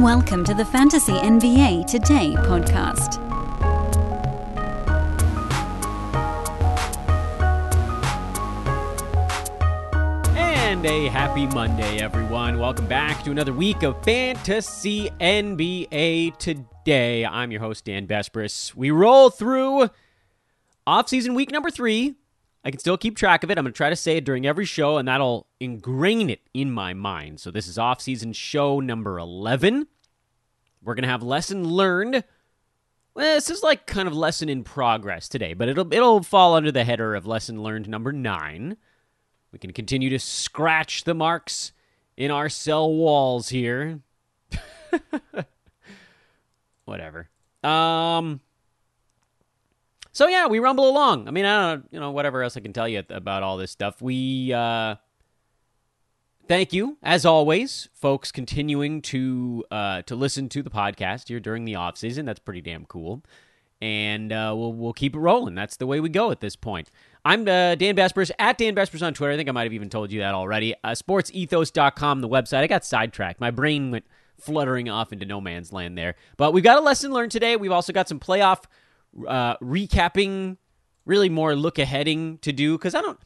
Welcome to the Fantasy NBA Today podcast. And a happy Monday, everyone. Welcome back to another week of Fantasy NBA Today. I'm your host, Dan Besbris. We roll through off-season week number three. I can still keep track of it. I'm going to try to say it during every show, and that'll ingrain it in my mind. So this is off-season show number 11. We're going to have lesson learned. Well, this is like kind of lesson in progress today, but it'll it'll fall under the header of lesson learned number 9. We can continue to scratch the marks in our cell walls here. Whatever. Um So yeah, we rumble along. I mean, I don't you know whatever else I can tell you about all this stuff. We uh Thank you, as always, folks, continuing to uh, to listen to the podcast here during the off season. That's pretty damn cool, and uh, we'll we'll keep it rolling. That's the way we go at this point. I'm uh, Dan Besbris at Dan Besbris on Twitter. I think I might have even told you that already. Uh, sportsethos.com, the website. I got sidetracked. My brain went fluttering off into no man's land there. But we've got a lesson learned today. We've also got some playoff uh, recapping, really more look aheading to do because I don't.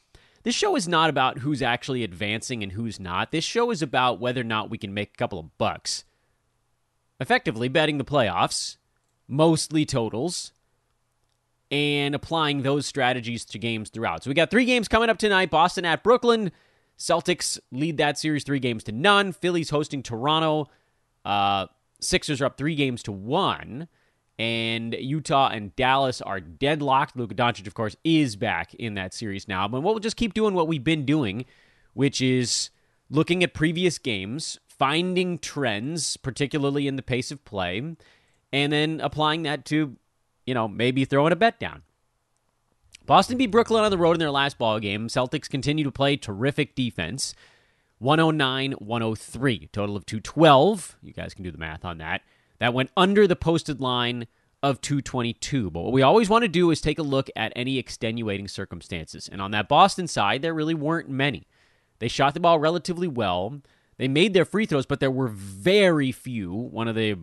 This show is not about who's actually advancing and who's not. This show is about whether or not we can make a couple of bucks. Effectively betting the playoffs, mostly totals, and applying those strategies to games throughout. So we got three games coming up tonight Boston at Brooklyn. Celtics lead that series three games to none. Phillies hosting Toronto. Uh, Sixers are up three games to one. And Utah and Dallas are deadlocked. Luka Doncic, of course, is back in that series now. But we'll just keep doing what we've been doing, which is looking at previous games, finding trends, particularly in the pace of play, and then applying that to, you know, maybe throwing a bet down. Boston beat Brooklyn on the road in their last ball game. Celtics continue to play terrific defense. 109 103, total of 212. You guys can do the math on that. That went under the posted line of 222. But what we always want to do is take a look at any extenuating circumstances. And on that Boston side, there really weren't many. They shot the ball relatively well. They made their free throws, but there were very few. One of the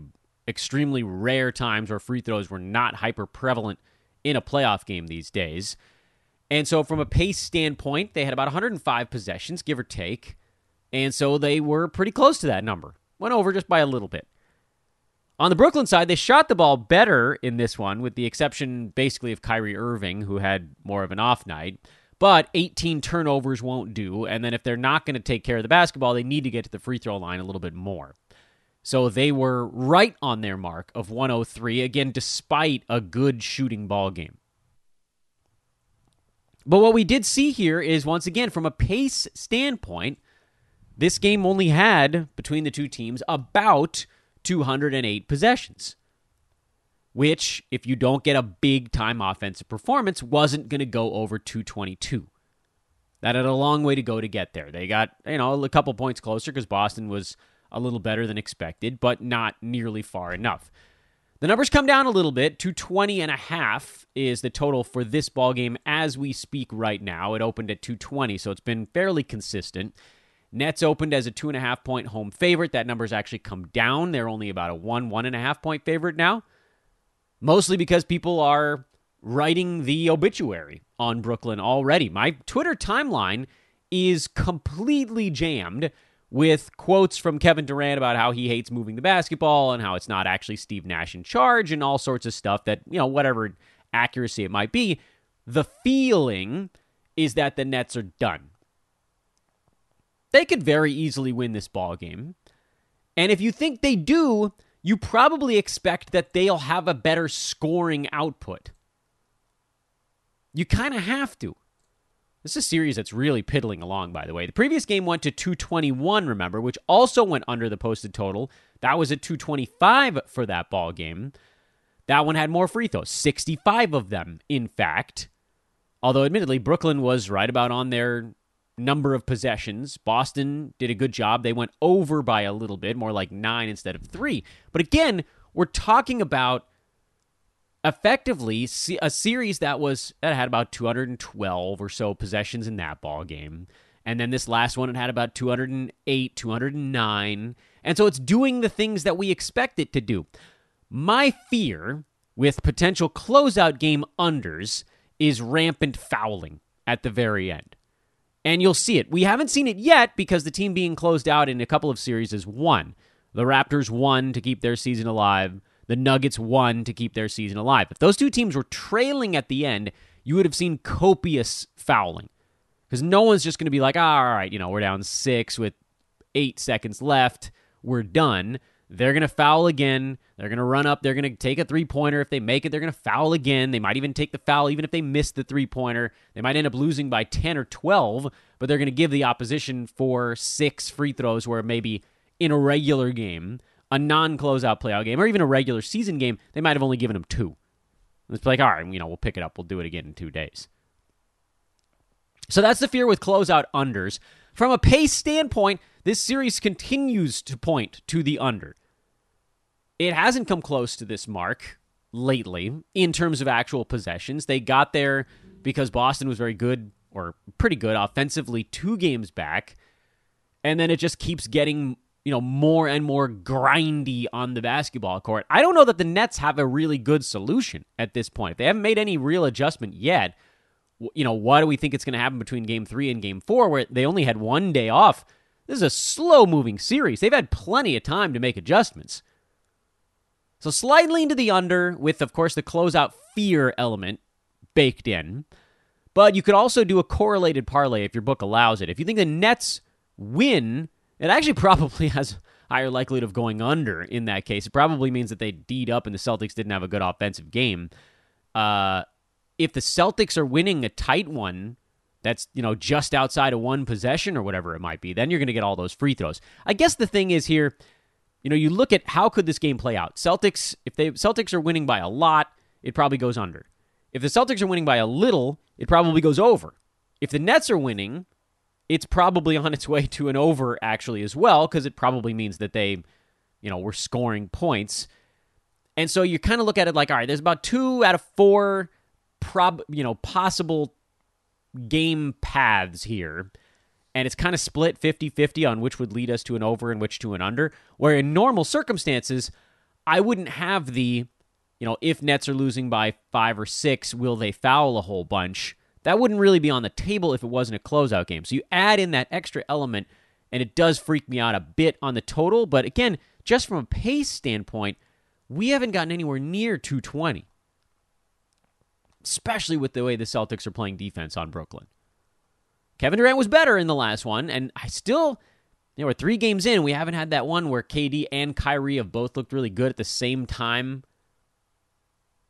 extremely rare times where free throws were not hyper prevalent in a playoff game these days. And so, from a pace standpoint, they had about 105 possessions, give or take. And so they were pretty close to that number. Went over just by a little bit. On the Brooklyn side, they shot the ball better in this one, with the exception basically of Kyrie Irving, who had more of an off night. But 18 turnovers won't do. And then if they're not going to take care of the basketball, they need to get to the free throw line a little bit more. So they were right on their mark of 103, again, despite a good shooting ball game. But what we did see here is, once again, from a pace standpoint, this game only had, between the two teams, about 208 possessions, which, if you don't get a big time offensive performance, wasn't going to go over 222. That had a long way to go to get there. They got, you know, a couple points closer because Boston was a little better than expected, but not nearly far enough. The numbers come down a little bit. 220 and a half is the total for this ball game as we speak right now. It opened at 220, so it's been fairly consistent. Nets opened as a two and a half point home favorite. That number's actually come down. They're only about a one, one and a half point favorite now. Mostly because people are writing the obituary on Brooklyn already. My Twitter timeline is completely jammed with quotes from Kevin Durant about how he hates moving the basketball and how it's not actually Steve Nash in charge and all sorts of stuff that, you know, whatever accuracy it might be. The feeling is that the Nets are done. They could very easily win this ball game. And if you think they do, you probably expect that they'll have a better scoring output. You kind of have to. This is a series that's really piddling along, by the way. The previous game went to 221, remember, which also went under the posted total. That was at 225 for that ball game. That one had more free throws, 65 of them, in fact. Although, admittedly, Brooklyn was right about on their number of possessions. Boston did a good job. They went over by a little bit, more like nine instead of three. But again, we're talking about effectively a series that was that had about 212 or so possessions in that ball game And then this last one, it had about 208, 209. And so it's doing the things that we expect it to do. My fear with potential closeout game unders is rampant fouling at the very end. And you'll see it. We haven't seen it yet because the team being closed out in a couple of series is one. The Raptors won to keep their season alive. The Nuggets won to keep their season alive. If those two teams were trailing at the end, you would have seen copious fouling. Because no one's just going to be like, oh, all right, you know, we're down six with eight seconds left. We're done. They're going to foul again. They're going to run up. They're going to take a three pointer. If they make it, they're going to foul again. They might even take the foul, even if they miss the three pointer. They might end up losing by 10 or 12, but they're going to give the opposition for six free throws where maybe in a regular game, a non closeout playout game, or even a regular season game, they might have only given them two. It's like, all right, you know, we'll pick it up. We'll do it again in two days. So that's the fear with closeout unders. From a pace standpoint, this series continues to point to the under. It hasn't come close to this mark lately in terms of actual possessions. They got there because Boston was very good or pretty good offensively two games back. And then it just keeps getting, you know, more and more grindy on the basketball court. I don't know that the Nets have a really good solution at this point. If they haven't made any real adjustment yet, you know, why do we think it's going to happen between game three and game four where they only had one day off? This is a slow moving series. They've had plenty of time to make adjustments. So slightly into the under, with, of course, the closeout fear element baked in. But you could also do a correlated parlay if your book allows it. If you think the Nets win, it actually probably has higher likelihood of going under in that case. It probably means that they deed up and the Celtics didn't have a good offensive game. Uh, if the Celtics are winning a tight one, that's you know just outside of one possession or whatever it might be, then you're going to get all those free throws. I guess the thing is here, you know, you look at how could this game play out. Celtics, if they Celtics are winning by a lot, it probably goes under. If the Celtics are winning by a little, it probably goes over. If the Nets are winning, it's probably on its way to an over actually as well because it probably means that they, you know, were scoring points. And so you kind of look at it like, all right, there's about two out of four prob, you know, possible game paths here and it's kind of split 50-50 on which would lead us to an over and which to an under where in normal circumstances i wouldn't have the you know if nets are losing by five or six will they foul a whole bunch? That wouldn't really be on the table if it wasn't a closeout game. So you add in that extra element and it does freak me out a bit on the total. But again just from a pace standpoint we haven't gotten anywhere near 220 especially with the way the celtics are playing defense on brooklyn Kevin Durant was better in the last one, and I still, you know, we're three games in. We haven't had that one where KD and Kyrie have both looked really good at the same time.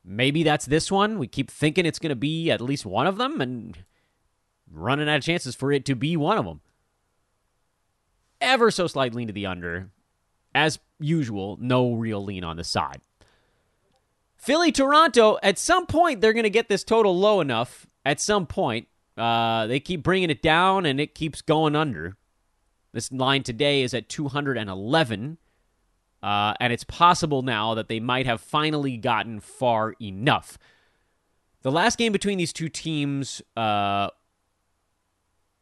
Maybe that's this one. We keep thinking it's going to be at least one of them, and running out of chances for it to be one of them. Ever so slight lean to the under. As usual, no real lean on the side. Philly, Toronto, at some point, they're going to get this total low enough. At some point, uh, they keep bringing it down and it keeps going under. This line today is at 211. Uh, and it's possible now that they might have finally gotten far enough. The last game between these two teams uh,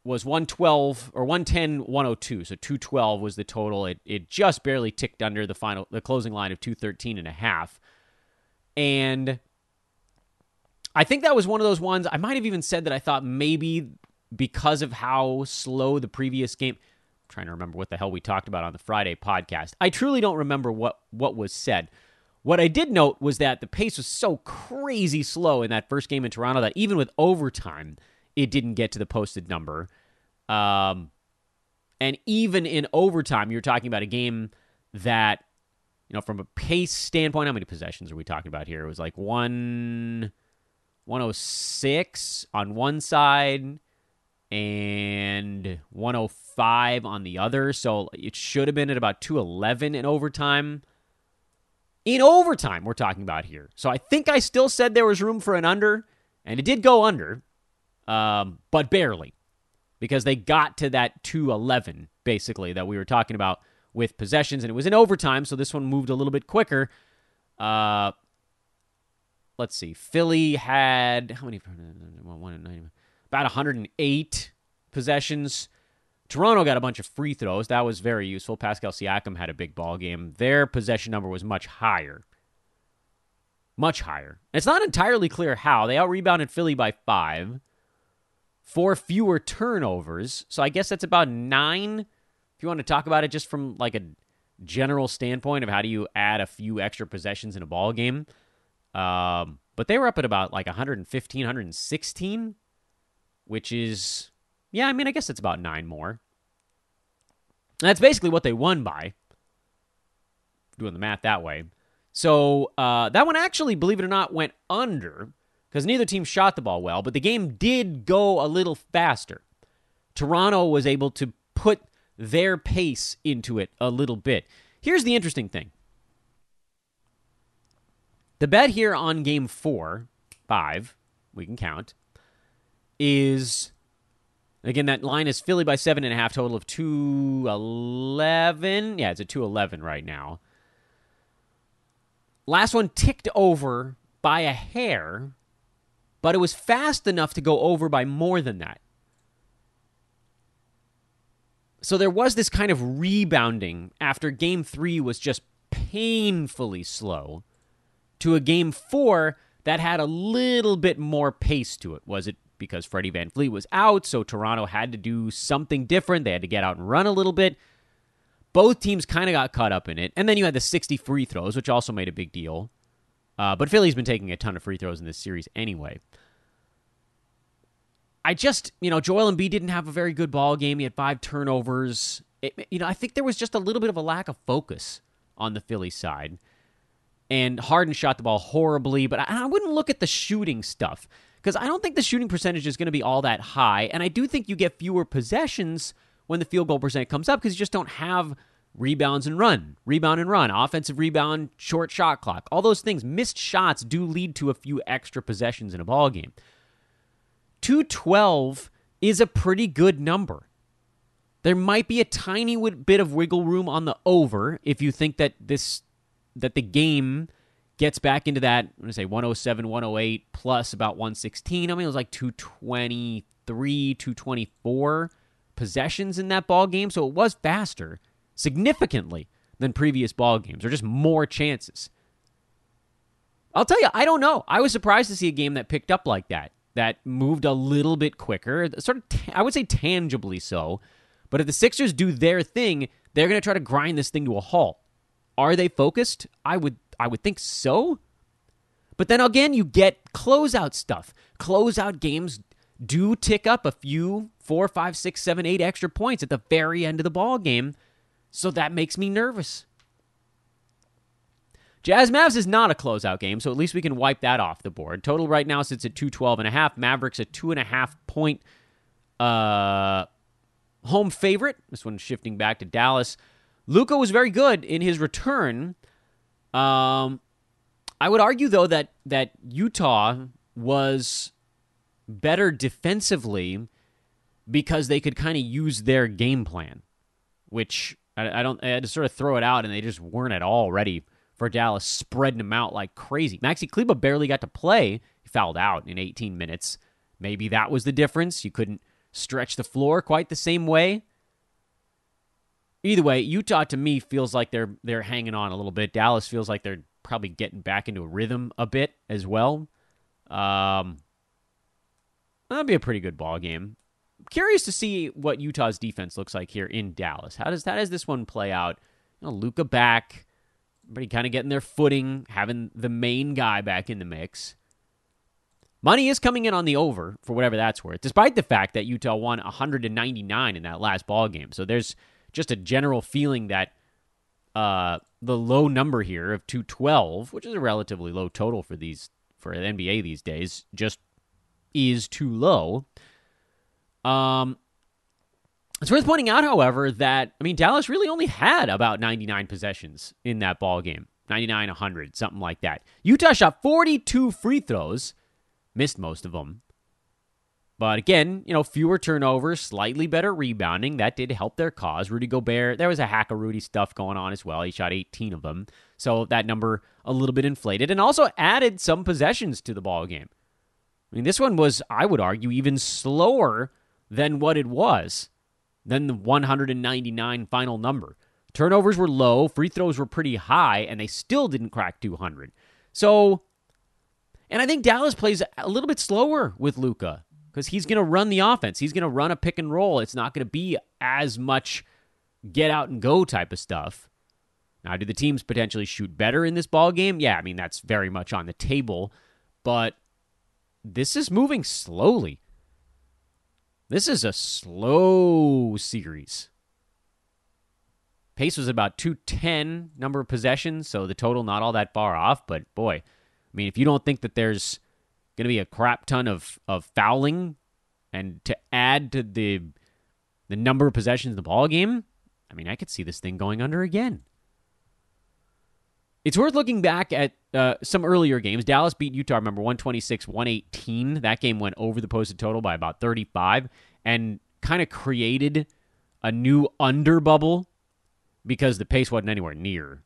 was 112 or 110 102 so 212 was the total it, it just barely ticked under the final the closing line of 213 and a half and I think that was one of those ones. I might have even said that I thought maybe because of how slow the previous game. I'm trying to remember what the hell we talked about on the Friday podcast. I truly don't remember what what was said. What I did note was that the pace was so crazy slow in that first game in Toronto that even with overtime, it didn't get to the posted number. Um, and even in overtime, you're talking about a game that, you know, from a pace standpoint, how many possessions are we talking about here? It was like one 106 on one side and 105 on the other. So it should have been at about 211 in overtime. In overtime, we're talking about here. So I think I still said there was room for an under, and it did go under, um, but barely because they got to that 211 basically that we were talking about with possessions, and it was in overtime, so this one moved a little bit quicker. Uh, let's see. Philly had how many? About 108 possessions. Toronto got a bunch of free throws. That was very useful. Pascal Siakam had a big ball game. Their possession number was much higher. Much higher. It's not entirely clear how. They out rebounded Philly by five. Four fewer turnovers. So I guess that's about nine. If you want to talk about it just from like a general standpoint of how do you add a few extra possessions in a ball game. Um, but they were up at about like 115, 116, which is yeah, I mean, I guess it's about nine more. that's basically what they won by. Doing the math that way. So uh, that one actually, believe it or not, went under because neither team shot the ball well, but the game did go a little faster. Toronto was able to put their pace into it a little bit. Here's the interesting thing the bet here on game four, five, we can count, is Again, that line is Philly by seven and a half, total of 211. Yeah, it's a 211 right now. Last one ticked over by a hair, but it was fast enough to go over by more than that. So there was this kind of rebounding after game three was just painfully slow to a game four that had a little bit more pace to it. Was it because Freddie VanVleet was out, so Toronto had to do something different. They had to get out and run a little bit. Both teams kind of got caught up in it. And then you had the 60 free throws, which also made a big deal. Uh, but Philly's been taking a ton of free throws in this series anyway. I just, you know, Joel Embiid didn't have a very good ball game. He had five turnovers. It, you know, I think there was just a little bit of a lack of focus on the Philly side. And Harden shot the ball horribly, but I, I wouldn't look at the shooting stuff because I don't think the shooting percentage is going to be all that high. And I do think you get fewer possessions when the field goal percent comes up because you just don't have rebounds and run, rebound and run, offensive rebound, short shot clock. All those things, missed shots do lead to a few extra possessions in a ball game. 212 is a pretty good number. There might be a tiny bit of wiggle room on the over if you think that this that the game gets back into that, I'm to say 107, 108 plus about 116. I mean, it was like 223, 224 possessions in that ball game. So it was faster significantly than previous ball games or just more chances. I'll tell you, I don't know. I was surprised to see a game that picked up like that, that moved a little bit quicker, sort of, t- I would say tangibly so. But if the Sixers do their thing, they're going to try to grind this thing to a halt. Are they focused? I would I would think so. But then again, you get closeout stuff. Closeout games do tick up a few four, five, six, seven, eight extra points at the very end of the ball game. So that makes me nervous. Jazz Mavs is not a closeout game, so at least we can wipe that off the board. Total right now sits at 212 and a half. Mavericks a two and a half point uh, home favorite. This one shifting back to Dallas. Luka was very good in his return, um, I would argue though that that Utah was better defensively because they could kind of use their game plan, which I, I, don't. I had to sort of throw it out, and they just weren't at all ready for Dallas spreading them out like crazy. Maxi Kleber barely got to play; he fouled out in 18 minutes. Maybe that was the difference. You couldn't stretch the floor quite the same way. Either way, Utah to me feels like they're they're hanging on a little bit. Dallas feels like they're probably getting back into a rhythm a bit as well. Um, that'd be a pretty good ball game. Curious to see what Utah's defense looks like here in Dallas. How does how does this one play out? You know, Luka back, everybody kind of getting their footing, having the main guy back in the mix. Money is coming in on the over for whatever that's worth, despite the fact that Utah won 199 in that last ball game. So there's just a general feeling that uh, the low number here of 212, which is a relatively low total for these for an NBA these days, just is too low. Um, it's worth pointing out, however, that I mean Dallas really only had about 99 possessions in that ball game, 99, 100, something like that. Utah shot 42 free throws, missed most of them. But again, you know, fewer turnovers, slightly better rebounding. That did help their cause. Rudy Gobert, there was a hack of Rudy stuff going on as well. He shot 18 of them. So that number a little bit inflated and also added some possessions to the ball game. I mean, this one was, I would argue, even slower than what it was. than the 199 final number. Turnovers were low, free throws were pretty high, and they still didn't crack 200. So, and I think Dallas plays a little bit slower with Luka because he's going to run the offense. He's going to run a pick and roll. It's not going to be as much get out and go type of stuff. Now, do the teams potentially shoot better in this ball game? Yeah, I mean that's very much on the table, but this is moving slowly. This is a slow series. Pace was about 210 number of possessions, so the total not all that far off, but boy, I mean if you don't think that there's going to be a crap ton of of fouling and to add to the the number of possessions in the ball game, I mean I could see this thing going under again. It's worth looking back at uh, some earlier games. Dallas beat Utah, remember, 126 118. That game went over the posted total by about 35 and kind of created a new under bubble because the pace wasn't anywhere near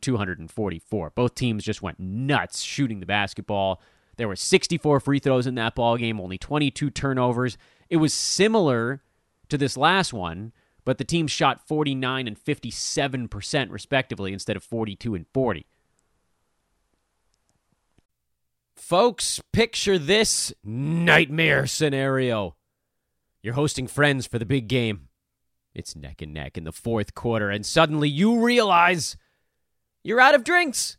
244. Both teams just went nuts shooting the basketball. There were 64 free throws in that ball game, only 22 turnovers. It was similar to this last one, but the teams shot 49 and 57% respectively instead of 42 and 40. Folks, picture this nightmare scenario. You're hosting friends for the big game. It's neck and neck in the fourth quarter, and suddenly you realize you're out of drinks.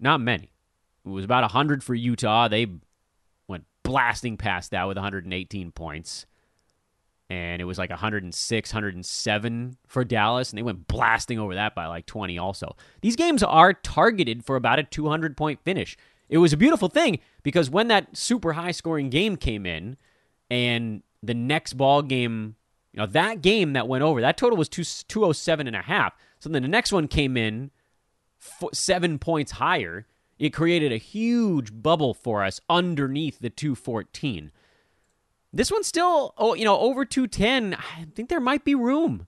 Not many. It was about 100 for Utah. They went blasting past that with 118 points. And it was like 106, 107 for Dallas, and they went blasting over that by like 20 also. These games are targeted for about a 200 point finish. It was a beautiful thing because when that super high scoring game came in and the next ball game, you know, that game that went over, that total was two, 207 and a half. So then the next one came in seven points higher it created a huge bubble for us underneath the 214. This one's still, oh, you know, over 210. I think there might be room.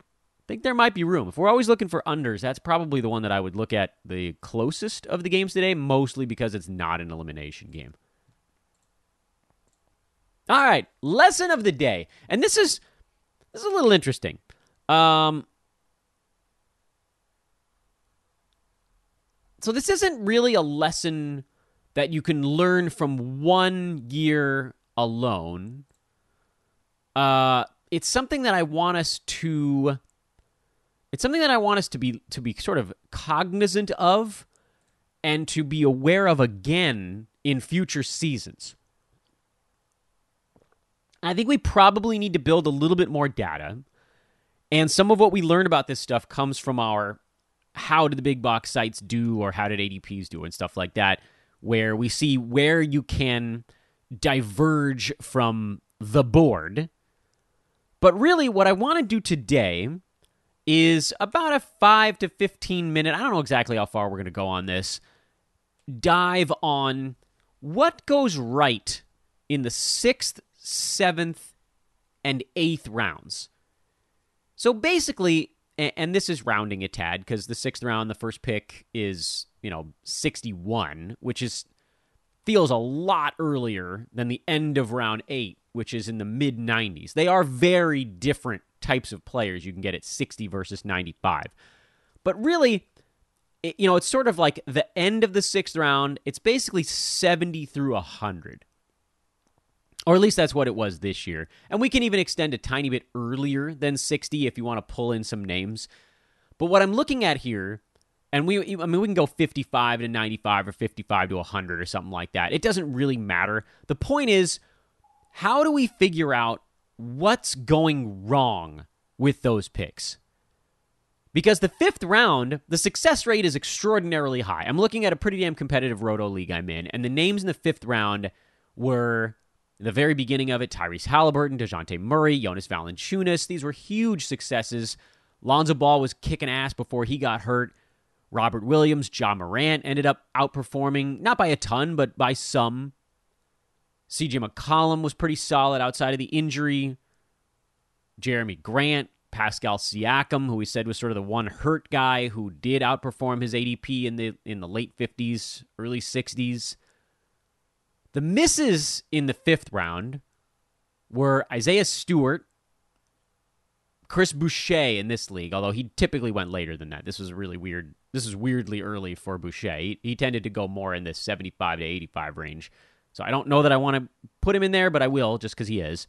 I think there might be room. If we're always looking for unders, that's probably the one that I would look at the closest of the games today, mostly because it's not an elimination game. All right, lesson of the day. And this is this is a little interesting. Um so this isn't really a lesson that you can learn from one year alone. Uh, it's something that I want us to. It's something that I want us to be to be sort of cognizant of, and to be aware of again in future seasons. I think we probably need to build a little bit more data. And some of what we learn about this stuff comes from our how did the big box sites do or how did ADPs do and stuff like that, where we see where you can diverge from the board. But really, what I want to do today is about a 5 to 15 minute, I don't know exactly how far we're going to go on this, dive on what goes right in the sixth, seventh, and eighth rounds. So basically, and, and this is rounding a tad because the sixth round, the first pick is you know 61, which is feels a lot earlier than the end of round eight, which is in the mid 90s. They are very different types of players you can get at 60 versus 95. But really, it, you know, it's sort of like the end of the sixth round. It's basically 70 through 100. Or at least that's what it was this year. And we can even extend a tiny bit earlier than 60 if you want to pull in some names. But what I'm looking at here, and we, I mean, we can go 55 to 95 or 55 to 100 or something like that. It doesn't really matter. The point is, how do we figure out what's going wrong with those picks? Because the fifth round, the success rate is extraordinarily high. I'm looking at a pretty damn competitive roto league I'm in, and the names in the fifth round were in the very beginning of it, Tyrese Halliburton, DeJounte Murray, Jonas Valanciunas. These were huge successes. Lonzo Ball was kicking ass before he got hurt. Robert Williams, Ja Morant ended up outperforming, not by a ton, but by some. CJ McCollum was pretty solid outside of the injury. Jerami Grant, Pascal Siakam, who we said was sort of the one hurt guy who did outperform his ADP in the in the late 50s, early 60s. The misses in the fifth round were Isaiah Stewart, Chris Boucher in this league, although he typically went later than that. This was really weird. This is weirdly early for Boucher. He, he tended to go more in the 75 to 85 range. So I don't know that I want to put him in there, but I will just because he is.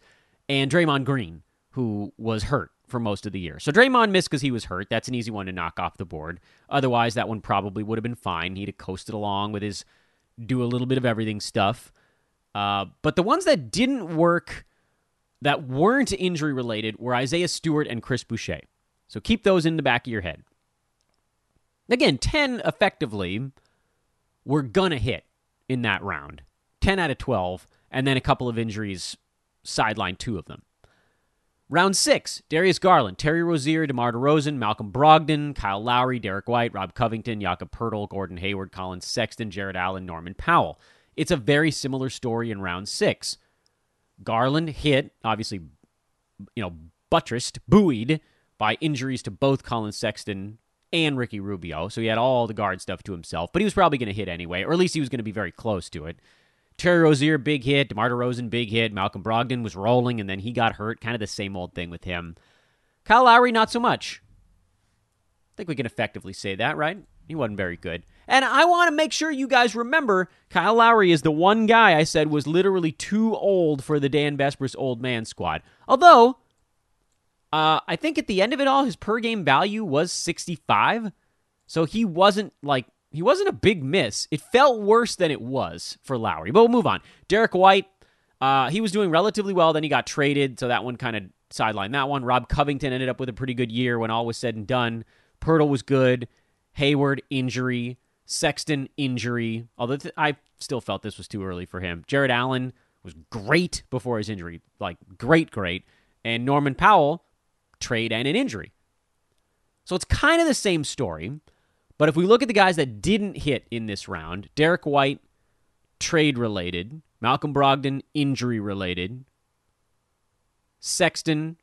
And Draymond Green, who was hurt for most of the year. So Draymond missed because he was hurt. That's an easy one to knock off the board. Otherwise, that one probably would have been fine. He'd have coasted along with his do a little bit of everything stuff. Uh, but the ones that didn't work, that weren't injury related, were Isaiah Stewart and Chris Boucher. So keep those in the back of your head. Again, 10 effectively were going to hit in that round. 10 out of 12, and then a couple of injuries sidelined two of them. Round six, Darius Garland, Terry Rozier, DeMar DeRozan, Malcolm Brogdon, Kyle Lowry, Derrick White, Rob Covington, Jakob Poeltl, Gordon Hayward, Collin Sexton, Jarrett Allen, Norman Powell. It's a very similar story in round six. Garland hit, obviously, you know, buttressed, buoyed by injuries to both Collin Sexton and Ricky Rubio. So he had all the guard stuff to himself, but he was probably going to hit anyway, or at least he was going to be very close to it. Terry Rozier, big hit. DeMar DeRozan, big hit. Malcolm Brogdon was rolling, and then he got hurt. Kind of the same old thing with him. Kyle Lowry, not so much. I think we can effectively say that, right? He wasn't very good. And I want to make sure you guys remember Kyle Lowry is the one guy I said was literally too old for the Dan Besbris old man squad. Although, uh, I think at the end of it all, his per game value was 65. So he wasn't like he wasn't a big miss. It felt worse than it was for Lowry. But we'll move on. Derrick White, uh, he was doing relatively well. Then he got traded, so that one kind of sidelined that one. Rob Covington ended up with a pretty good year when all was said and done. Poeltl was good. Hayward injury. Sexton injury. Although th- I still felt this was too early for him. Jarrett Allen was great before his injury, like great, great. And Norman Powell, trade and an injury. So it's kind of the same story. But if we look at the guys that didn't hit in this round, Derrick White, trade related, Malcolm Brogdon, injury related, Sexton,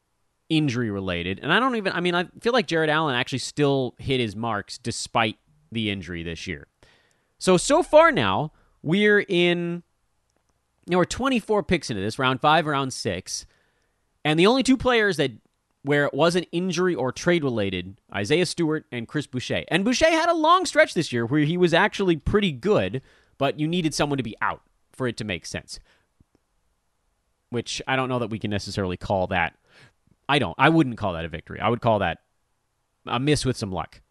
injury related. And I don't even, I mean, I feel like Jarrett Allen actually still hit his marks despite the injury this year. So, so far now, we're in, you know, we're 24 picks into this, round five, round six. And the only two players that where it wasn't injury or trade related, Isaiah Stewart and Chris Boucher. And Boucher had a long stretch this year where he was actually pretty good, but you needed someone to be out for it to make sense. Which I don't know that we can necessarily call that. I don't. I wouldn't call that a victory. I would call that a miss with some luck.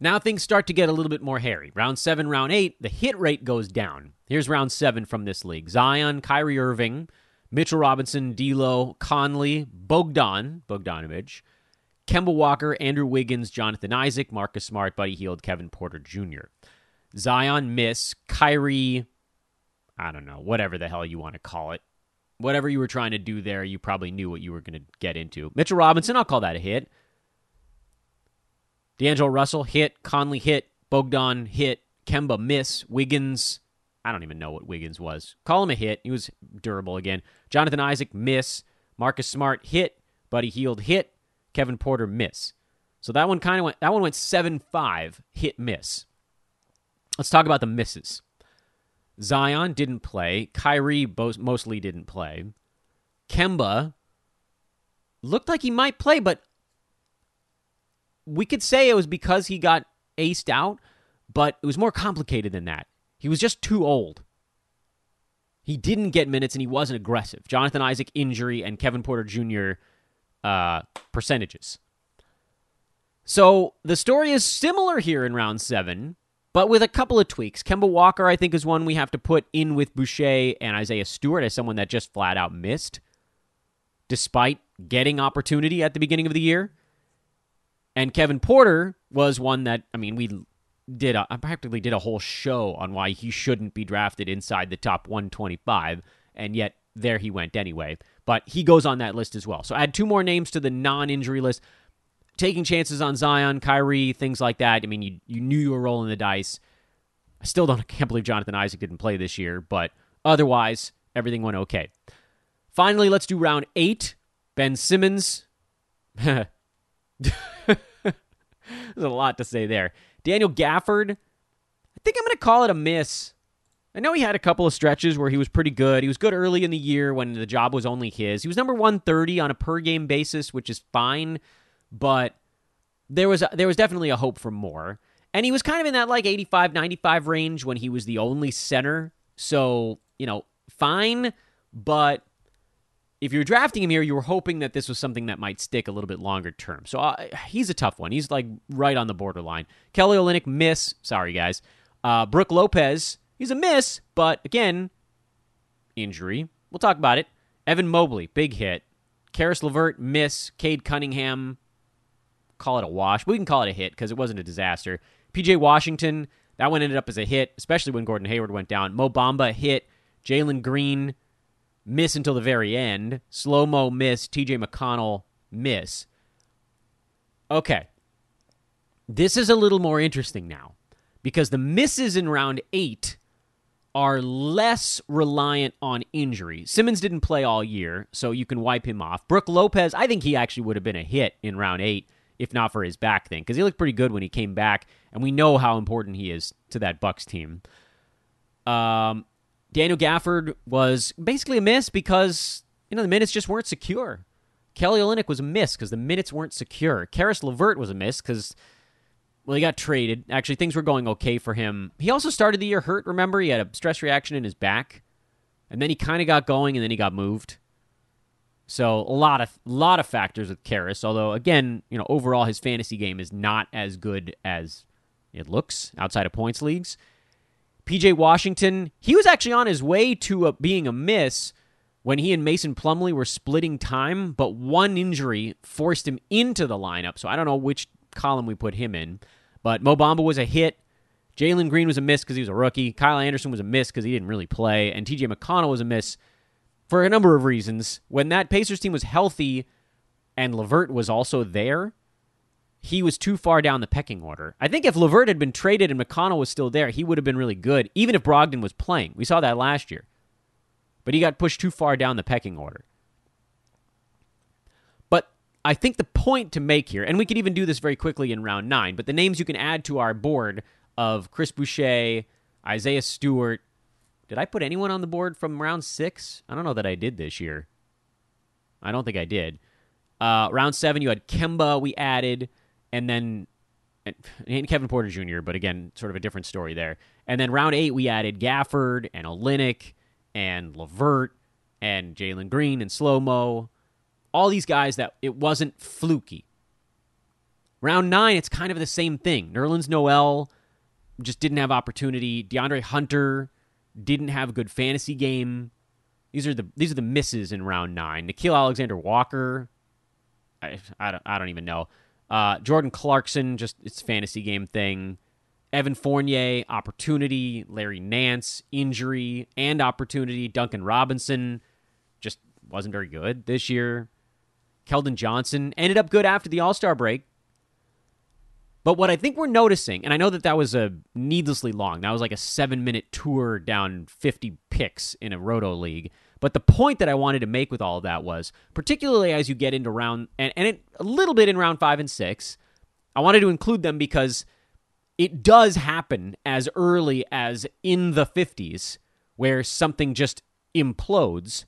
Now things start to get a little bit more hairy. Round seven, round eight, the hit rate goes down. Here's round seven from this league Zion, Kyrie Irving, Mitchell Robinson, D'Lo, Conley, Bogdan, Bogdanovic, Kemba Walker, Andrew Wiggins, Jonathan Isaac, Marcus Smart, Buddy Hield, Kevin Porter Jr. Zion, miss. Kyrie, I don't know, whatever the hell you want to call it. Whatever you were trying to do there, you probably knew what you were going to get into. Mitchell Robinson, I'll call that a hit. D'Angelo Russell hit, Conley hit, Bogdan hit, Kemba miss, Wiggins. I don't even know what Wiggins was. Call him a hit. He was durable again. Jonathan Isaac miss, Marcus Smart hit, Buddy Hield hit, Kevin Porter miss. So that one kind of went. That one went seven five hit miss. Let's talk about the misses. Zion didn't play. Kyrie mostly didn't play. Kemba looked like he might play, but we could say it was because he got aced out, but it was more complicated than that. He was just too old. He didn't get minutes and he wasn't aggressive. Jonathan Isaac injury and Kevin Porter Jr. Uh, percentages. So the story is similar here in round seven, but with a couple of tweaks. Kemba Walker, I think, is one we have to put in with Boucher and Isaiah Stewart as someone that just flat out missed, despite getting opportunity at the beginning of the year. And Kevin Porter was one that, I mean, we did a, I practically did a whole show on why he shouldn't be drafted inside the top 125, and yet there he went anyway. But he goes on that list as well. So add two more names to the non-injury list. Taking chances on Zion, Kyrie, things like that. I mean, you you knew you were rolling the dice. I still don't I can't believe Jonathan Isaac didn't play this year, but otherwise everything went okay. Finally, let's do round eight. Ben Simmons. There's a lot to say there. Daniel Gafford, I think I'm going to call it a miss. I know he had a couple of stretches where he was pretty good. He was good early in the year when the job was only his. He was number 130 on a per game basis, which is fine, but there was a, there was definitely a hope for more. And he was kind of in that like 85 95 range when he was the only center. So, you know, fine, but if you're drafting him here, you were hoping that this was something that might stick a little bit longer term. So uh, he's a tough one. He's like right on the borderline. Kelly Olynyk, miss. Sorry, guys. Uh, Brook Lopez, he's a miss, but again, injury. We'll talk about it. Evan Mobley, big hit. Caris LeVert, miss. Cade Cunningham, call it a wash. We can call it a hit because it wasn't a disaster. PJ Washington, that one ended up as a hit, especially when Gordon Hayward went down. Mo Bamba hit. Jalen Green, miss until the very end. Slow mo miss. TJ McConnell miss. Okay. This is a little more interesting now because the misses in round eight are less reliant on injury. Simmons didn't play all year, so you can wipe him off. Brook Lopez, I think he actually would have been a hit in round eight if not for his back thing because he looked pretty good when he came back, and we know how important he is to that Bucks team. Um, Daniel Gafford was basically a miss because, you know, the minutes just weren't secure. Kelly Olynyk was a miss because the minutes weren't secure. Caris LeVert was a miss because, well, he got traded. Actually, things were going okay for him. He also started the year hurt, remember? He had a stress reaction in his back. And then he kind of got going and then he got moved. So a lot of lot of factors with Caris, although again, you know, overall his fantasy game is not as good as it looks outside of points leagues. PJ Washington, he was actually on his way to a, being a miss when he and Mason Plumlee were splitting time, but one injury forced him into the lineup. So I don't know which column we put him in. But Mo Bamba was a hit. Jalen Green was a miss because he was a rookie. Kyle Anderson was a miss because he didn't really play. And TJ McConnell was a miss for a number of reasons. When that Pacers team was healthy and LeVert was also there, he was too far down the pecking order. I think if LeVert had been traded and McConnell was still there, he would have been really good, even if Brogdon was playing. We saw that last year. But he got pushed too far down the pecking order. But I think the point to make here, and we could even do this very quickly in round nine, but the names you can add to our board of Chris Boucher, Isaiah Stewart. Did I put anyone on the board from round six? I don't know that I did this year. I don't think I did. Uh, round seven, you had Kemba, we added and then and Kevin Porter Jr., but again, sort of a different story there. And then round eight, we added Gafford and Olynyk and LeVert and Jalen Green and Slow Mo. All these guys that it wasn't fluky. Round nine, it's kind of the same thing. Nerlens Noel just didn't have opportunity. DeAndre Hunter didn't have a good fantasy game. These are the these are the misses in round nine. Nickeil Alexander Walker, I, I don't I don't even know. Uh, Jordan Clarkson, just its fantasy game thing. Evan Fournier, opportunity. Larry Nance, injury and opportunity. Duncan Robinson, just wasn't very good this year. Keldon Johnson ended up good after the All Star break. But what I think we're noticing, and I know that that was a needlessly long, that was like a seven minute tour down 50 picks in a roto league. But the point that I wanted to make with all of that was, particularly as you get into round, and, and it, a little bit in round five and six, I wanted to include them because it does happen as early as in the 50s where something just implodes.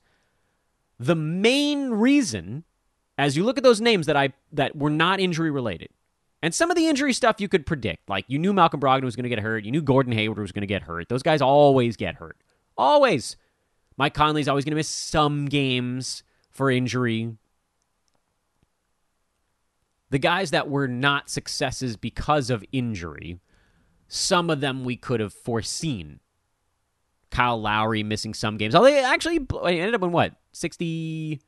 The main reason, as you look at those names that I that were not injury related, And some of the injury stuff you could predict. Like you knew Malcolm Brogdon was going to get hurt. You knew Gordon Hayward was going to get hurt. Those guys always get hurt. Always. Mike Conley's always going to miss some games for injury. The guys that were not successes because of injury, some of them we could have foreseen. Kyle Lowry missing some games. Oh, they actually ended up in what? 60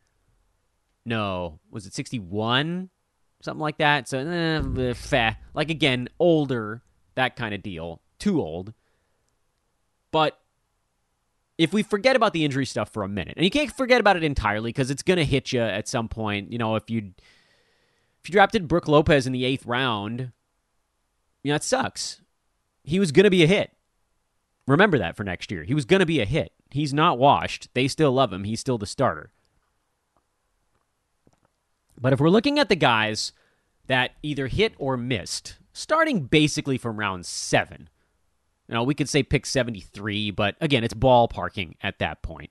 No, was it 61? something like that. So, eh, feh. like again, older, that kind of deal. Too old. But if we forget about the injury stuff for a minute, and you can't forget about it entirely because it's going to hit you at some point. You know, if you if you drafted Brook Lopez in the eighth round, you know, it sucks. He was going to be a hit. Remember that for next year. He was going to be a hit. He's not washed. They still love him. He's still the starter. But if we're looking at the guys that either hit or missed, starting basically from round seven, you know, we could say pick 73, but again, it's ballparking at that point.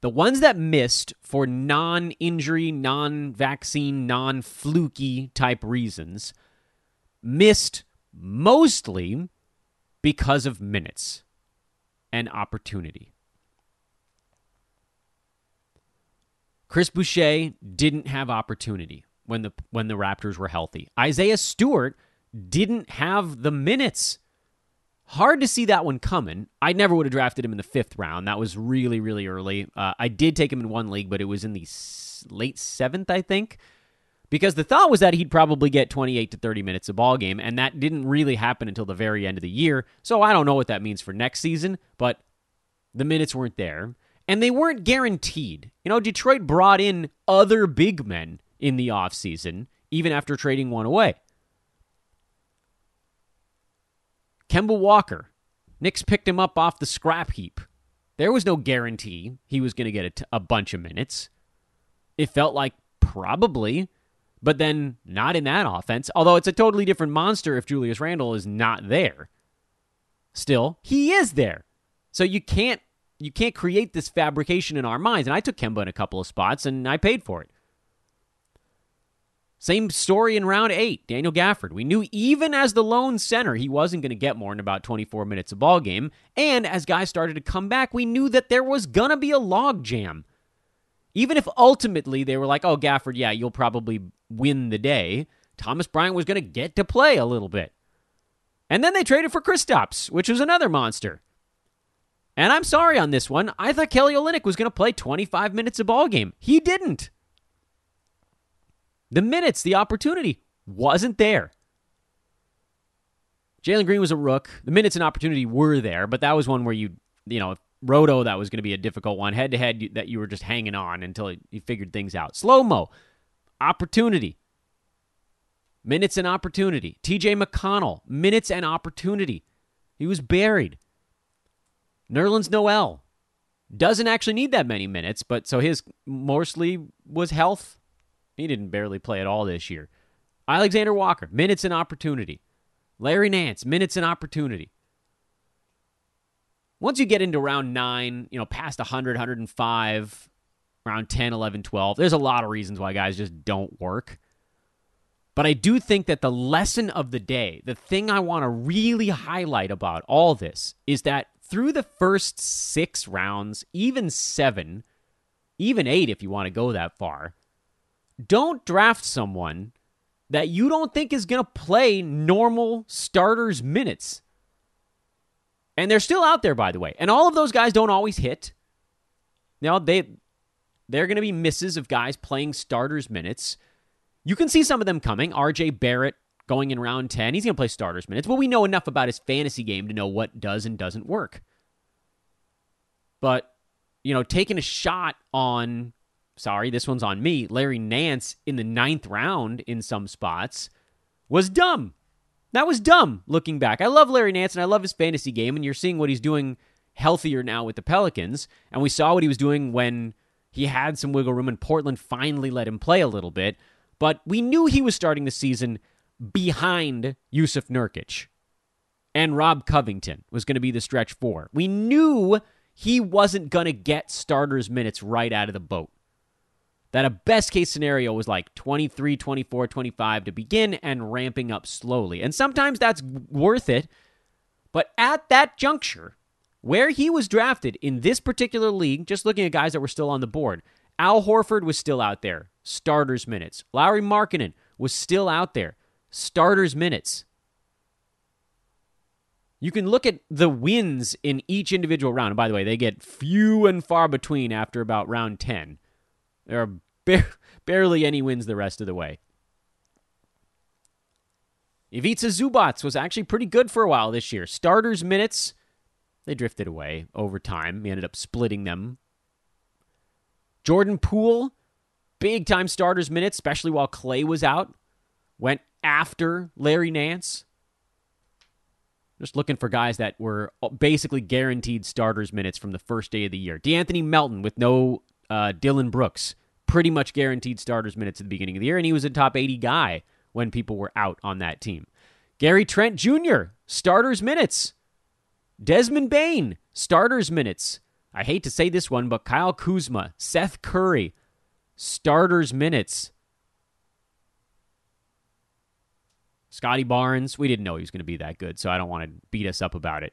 The ones that missed for non injury, non vaccine, non fluky type reasons missed mostly because of minutes and opportunity. Chris Boucher didn't have opportunity when the when the Raptors were healthy. Isaiah Stewart didn't have the minutes. Hard to see that one coming. I never would have drafted him in the fifth round. That was really, really early. Uh, I did take him in one league, but it was in the s- late seventh, I think, because the thought was that he'd probably get 28 to 30 minutes a ball game, and that didn't really happen until the very end of the year. So I don't know what that means for next season, but the minutes weren't there and they weren't guaranteed. You know, Detroit brought in other big men in the offseason, even after trading one away. Kemba Walker, Knicks picked him up off the scrap heap. There was no guarantee he was going to get a, t- a bunch of minutes. It felt like probably, but then not in that offense, although it's a totally different monster if Julius Randle is not there. Still, he is there. So you can't you can't create this fabrication in our minds. And I took Kemba in a couple of spots and I paid for it. Same story in round eight, Daniel Gafford. We knew even as the lone center, he wasn't going to get more than about 24 minutes a ball game. And as guys started to come back, we knew that there was going to be a log jam. Even if ultimately they were like, oh, Gafford, yeah, you'll probably win the day, Thomas Bryant was going to get to play a little bit. And then they traded for Kristaps, which was another monster. And I'm sorry on this one. I thought Kelly Olynyk was going to play 25 minutes a ball game. He didn't. The minutes, the opportunity wasn't there. Jalen Green was a rook. The minutes and opportunity were there, but that was one where you, you know, Roto, that was going to be a difficult one. Head to head, that you were just hanging on until you figured things out. Slow mo, opportunity. Minutes and opportunity. TJ McConnell, minutes and opportunity. He was buried. Nerlens Noel doesn't actually need that many minutes, but so his mostly was health. He didn't barely play at all this year. Alexander Walker, minutes and opportunity. Larry Nance, minutes and opportunity. Once you get into round nine, you know, past 100, 105, round 10, 11, 12, there's a lot of reasons why guys just don't work. But I do think that the lesson of the day, the thing I want to really highlight about all this, is that through the first six rounds, even seven, even eight if you want to go that far, don't draft someone that you don't think is going to play normal starters minutes. And they're still out there, by the way. And all of those guys don't always hit. Now they they're going to be misses of guys playing starters minutes. You can see some of them coming. RJ Barrett, going in round 10. He's going to play starters minutes, but we know enough about his fantasy game to know what does and doesn't work. But, you know, taking a shot on, sorry, this one's on me, Larry Nance in the ninth round in some spots was dumb. That was dumb looking back. I love Larry Nance and I love his fantasy game, and you're seeing what he's doing healthier now with the Pelicans. And we saw what he was doing when he had some wiggle room and Portland finally let him play a little bit. But we knew he was starting the season behind Jusuf Nurkic. And Rob Covington was going to be the stretch four. We knew he wasn't going to get starters minutes right out of the boat. That a best case scenario was like 23, 24, 25 to begin and ramping up slowly. And sometimes that's worth it. But at that juncture, where he was drafted in this particular league, just looking at guys that were still on the board, Al Horford was still out there, starters minutes. Lauri Markkanen was still out there, starters minutes. You can look at the wins in each individual round. And by the way, they get few and far between after about round 10. There are ba- barely any wins the rest of the way. Ivica Zubac was actually pretty good for a while this year. Starters minutes, they drifted away over time. We ended up splitting them. Jordan Poole, big time starters minutes, especially while Clay was out, went after Larry Nance. Just looking for guys that were basically guaranteed starters minutes from the first day of the year. De'Anthony Melton with no uh, Dillon Brooks, pretty much guaranteed starters minutes at the beginning of the year, and he was a top 80 guy when people were out on that team. Gary Trent Jr., starters minutes. Desmond Bane, starters minutes. I hate to say this one, but Kyle Kuzma, Seth Curry, starters minutes. Scottie Barnes, we didn't know he was going to be that good, so I don't want to beat us up about it.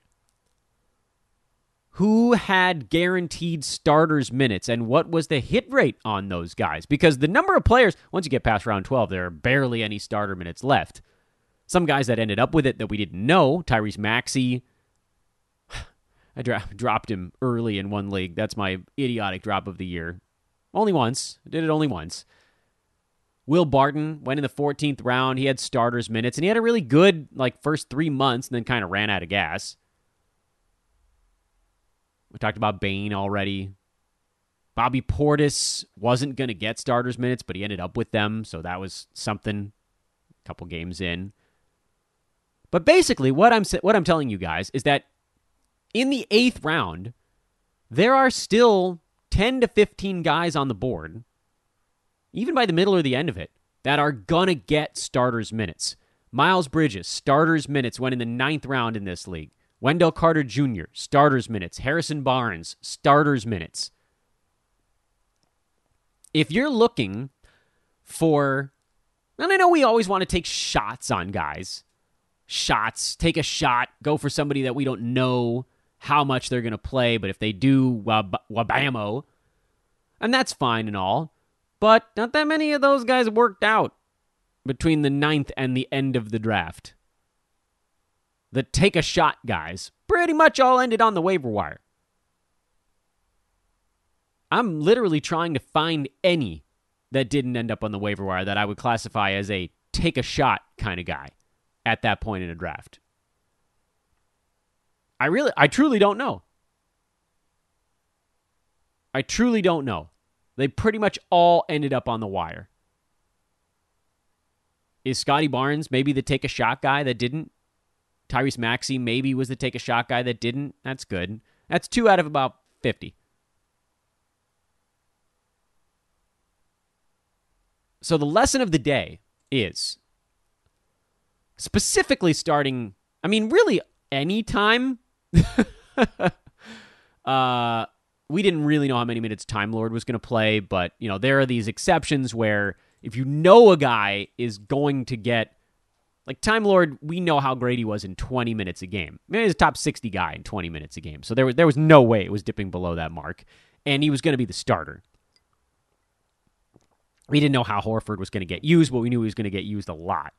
Who had guaranteed starters minutes and what was the hit rate on those guys? Because the number of players, once you get past round 12, there are barely any starter minutes left. Some guys that ended up with it that we didn't know Tyrese Maxey, I dropped him early in one league. That's my idiotic drop of the year. Only once. Did it only once. Will Barton went in the 14th round. He had starters minutes, and he had a really good like first three months, and then kind of ran out of gas. We talked about Bane already. Bobby Portis wasn't going to get starters minutes, but he ended up with them, so that was something. A couple games in. But basically, what I'm what I'm telling you guys is that in the eighth round, there are still 10 to 15 guys on the board, even by the middle or the end of it, that are going to get starters minutes. Miles Bridges, starters minutes, went in the ninth round in this league. Wendell Carter Jr., starters minutes. Harrison Barnes, starters minutes. If you're looking for, and I know we always want to take shots on guys, shots, take a shot, go for somebody that we don't know how much they're going to play, but if they do, wab- wabamo. And that's fine and all. But not that many of those guys worked out between the ninth and the end of the draft. The take a shot guys pretty much all ended on the waiver wire. I'm literally trying to find any that didn't end up on the waiver wire that I would classify as a take a shot kind of guy at that point in a draft. I really, I truly don't know. I truly don't know. They pretty much all ended up on the wire. Is Scottie Barnes maybe the take a shot guy that didn't? Tyrese Maxey maybe was the take a shot guy that didn't. That's good. That's two out of about 50. So the lesson of the day is specifically starting, I mean, really anytime uh, we didn't really know how many minutes Time Lord was going to play, but you know there are these exceptions where if you know a guy is going to get like Time Lord, we know how great he was in 20 minutes a game. I mean, he's a top 60 guy in 20 minutes a game, so there was there was no way it was dipping below that mark, and he was going to be the starter. We didn't know how Horford was going to get used, but we knew he was going to get used a lot.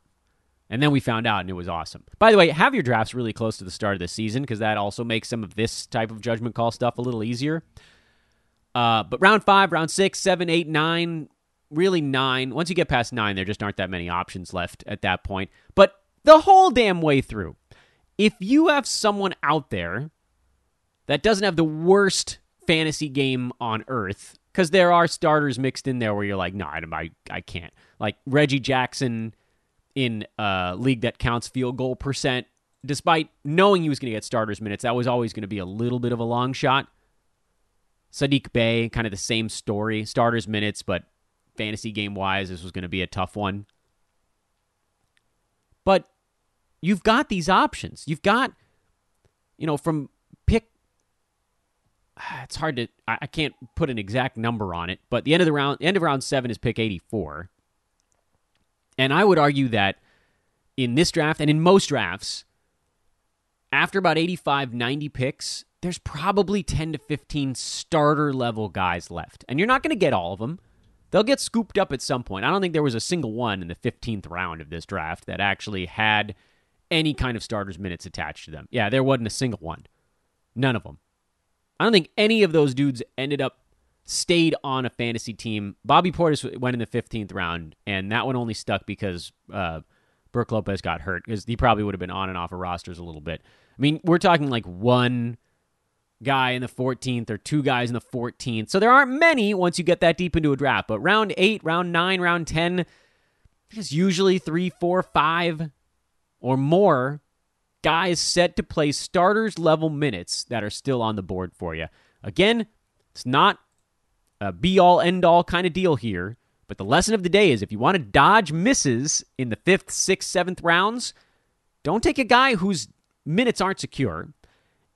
And then we found out, and it was awesome. By the way, have your drafts really close to the start of the season because that also makes some of this type of judgment call stuff a little easier. Uh, but round five, round six, seven, eight, nine, really nine. Once you get past nine, there just aren't that many options left at that point. But the whole damn way through, if you have someone out there that doesn't have the worst fantasy game on earth, because there are starters mixed in there where you're like, no, I, I can't. Like Reggie Jackson in a league that counts field goal percent, despite knowing he was going to get starters minutes, that was always going to be a little bit of a long shot. Saddiq Bey, kind of the same story, starters minutes, but fantasy game wise, this was going to be a tough one. But you've got these options. You've got, you know, from pick, it's hard to I, can't put an exact number on it, but the end of the round end of round 7 is pick 84. And I would argue that in this draft and in most drafts after about 85 90 picks, there's probably 10 to 15 starter level guys left. And you're not going to get all of them. They'll get scooped up at some point. I don't think there was a single one in the 15th round of this draft that actually had any kind of starters minutes attached to them. Yeah, there wasn't a single one. None of them. I don't think any of those dudes ended up stayed on a fantasy team. Bobby Portis went in the 15th round, and that one only stuck because uh, Brook Lopez got hurt because he probably would have been on and off of rosters a little bit. I mean, we're talking like one guy in the 14th or two guys in the 14th. So there aren't many once you get that deep into a draft. But round eight, round nine, round 10, there's usually three, four, five or more guys set to play starters level minutes that are still on the board for you. Again, it's not a be all end all kind of deal here, but the lesson of the day is if you want to dodge misses in the fifth, sixth, seventh rounds, don't take a guy whose minutes aren't secure.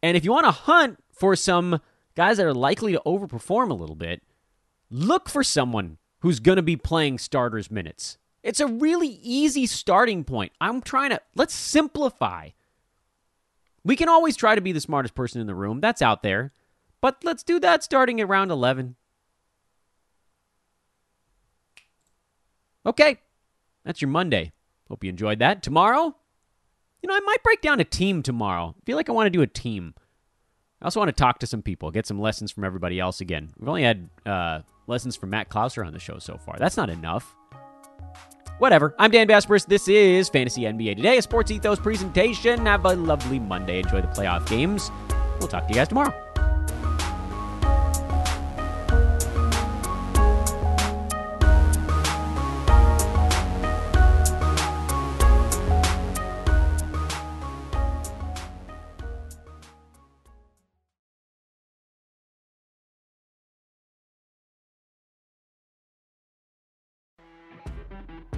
And if you want to hunt for some guys that are likely to overperform a little bit, look for someone who's going to be playing starters minutes. It's a really easy starting point. I'm trying to let's simplify. We can always try to be the smartest person in the room. That's out there. But let's do that starting at round 11. Okay. That's your Monday. Hope you enjoyed that. Tomorrow, you know, I might break down a team tomorrow. I feel like I want to do a team. I also want to talk to some people, get some lessons from everybody else again. We've only had uh, lessons from Matt Klauser on the show so far. That's not enough. Whatever. I'm Dan Besbris. This is Fantasy NBA Today, a Sports Ethos presentation. Have a lovely Monday. Enjoy the playoff games. We'll talk to you guys tomorrow.